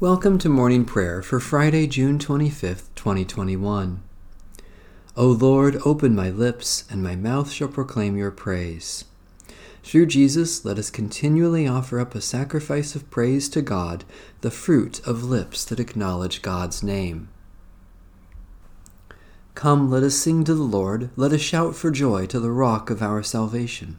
Welcome to morning prayer for Friday, June 25th, 2021. O Lord, open my lips, and my mouth shall proclaim your praise. Through Jesus, let us continually offer up a sacrifice of praise to God, the fruit of lips that acknowledge God's name. Come, let us sing to the Lord, let us shout for joy to the rock of our salvation.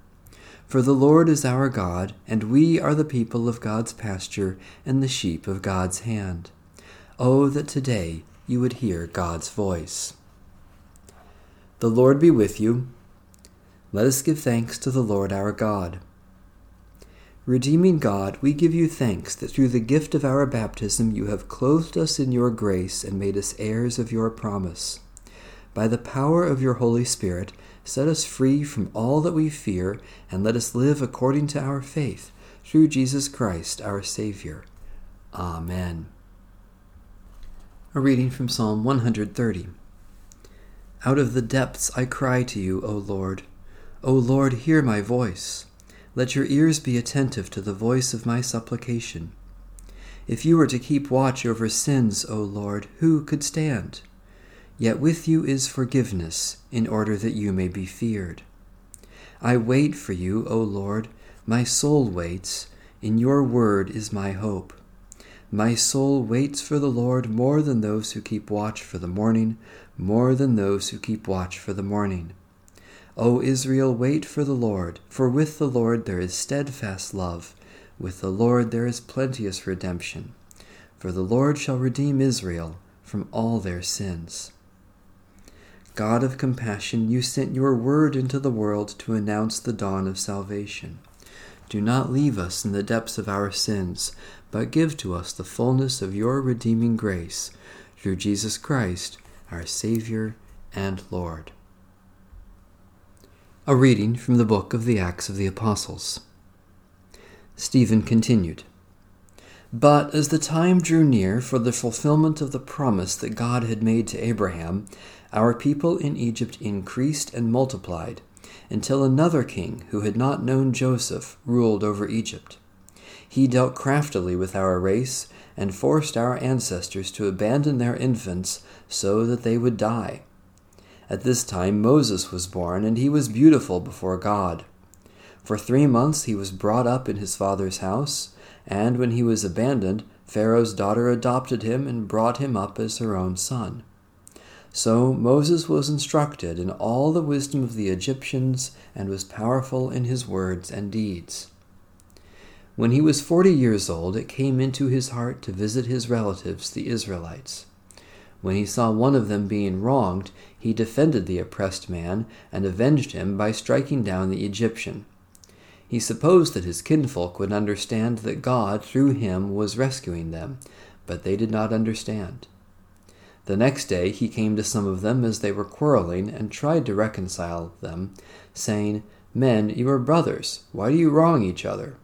For the Lord is our God, and we are the people of God's pasture and the sheep of God's hand. Oh, that today you would hear God's voice. The Lord be with you. Let us give thanks to the Lord our God. Redeeming God, we give you thanks that through the gift of our baptism you have clothed us in your grace and made us heirs of your promise. By the power of your Holy Spirit, set us free from all that we fear, and let us live according to our faith, through Jesus Christ our Savior. Amen. A reading from Psalm 130. Out of the depths I cry to you, O Lord. O Lord, hear my voice. Let your ears be attentive to the voice of my supplication. If you were to keep watch over sins, O Lord, who could stand? Yet with you is forgiveness, in order that you may be feared. I wait for you, O Lord, my soul waits, in your word is my hope. My soul waits for the Lord more than those who keep watch for the morning, more than those who keep watch for the morning. O Israel, wait for the Lord, for with the Lord there is steadfast love, with the Lord there is plenteous redemption. For the Lord shall redeem Israel from all their sins. God of compassion, you sent your word into the world to announce the dawn of salvation. Do not leave us in the depths of our sins, but give to us the fullness of your redeeming grace, through Jesus Christ, our Savior and Lord. A reading from the book of the Acts of the Apostles. Stephen continued. But as the time drew near for the fulfillment of the promise that God had made to Abraham, our people in Egypt increased and multiplied, until another king who had not known Joseph ruled over Egypt. He dealt craftily with our race and forced our ancestors to abandon their infants so that they would die. At this time Moses was born, and he was beautiful before God. For three months he was brought up in his father's house, and when he was abandoned, Pharaoh's daughter adopted him and brought him up as her own son. So Moses was instructed in all the wisdom of the Egyptians and was powerful in his words and deeds. When he was forty years old, it came into his heart to visit his relatives, the Israelites. When he saw one of them being wronged, he defended the oppressed man and avenged him by striking down the Egyptian. He supposed that his kinfolk would understand that God, through him, was rescuing them, but they did not understand. The next day he came to some of them as they were quarreling, and tried to reconcile them, saying, Men, you are brothers. Why do you wrong each other?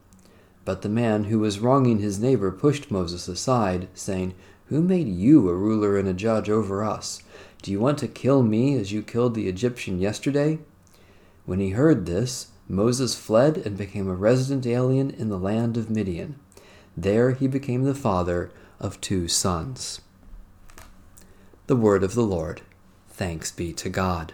But the man who was wronging his neighbor pushed Moses aside, saying, Who made you a ruler and a judge over us? Do you want to kill me as you killed the Egyptian yesterday? When he heard this, Moses fled and became a resident alien in the land of Midian. There he became the father of two sons. The word of the Lord. Thanks be to God.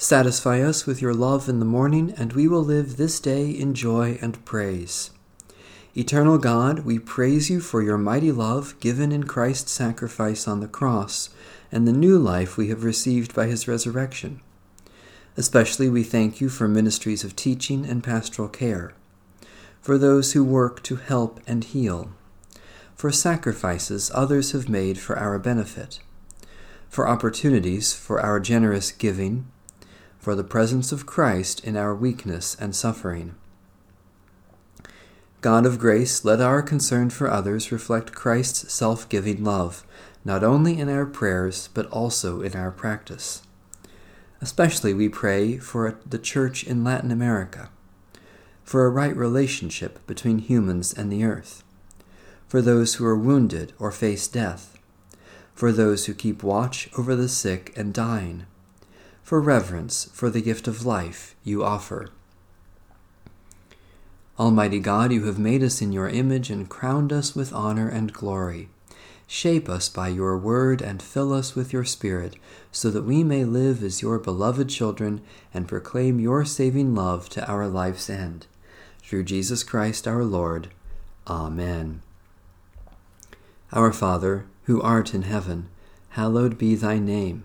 Satisfy us with your love in the morning, and we will live this day in joy and praise. Eternal God, we praise you for your mighty love given in Christ's sacrifice on the cross and the new life we have received by his resurrection. Especially we thank you for ministries of teaching and pastoral care, for those who work to help and heal, for sacrifices others have made for our benefit, for opportunities for our generous giving for the presence of Christ in our weakness and suffering. God of grace, let our concern for others reflect Christ's self giving love, not only in our prayers, but also in our practice. Especially we pray for the Church in Latin America, for a right relationship between humans and the earth, for those who are wounded or face death, for those who keep watch over the sick and dying for reverence for the gift of life you offer. Almighty God, you have made us in your image and crowned us with honor and glory. Shape us by your word and fill us with your Spirit, so that we may live as your beloved children and proclaim your saving love to our life's end. Through Jesus Christ our Lord. Amen. Our Father, who art in heaven, hallowed be thy name.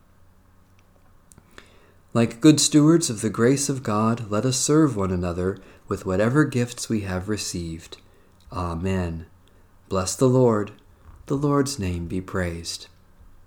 Like good stewards of the grace of God, let us serve one another with whatever gifts we have received. Amen. Bless the Lord. The Lord's name be praised.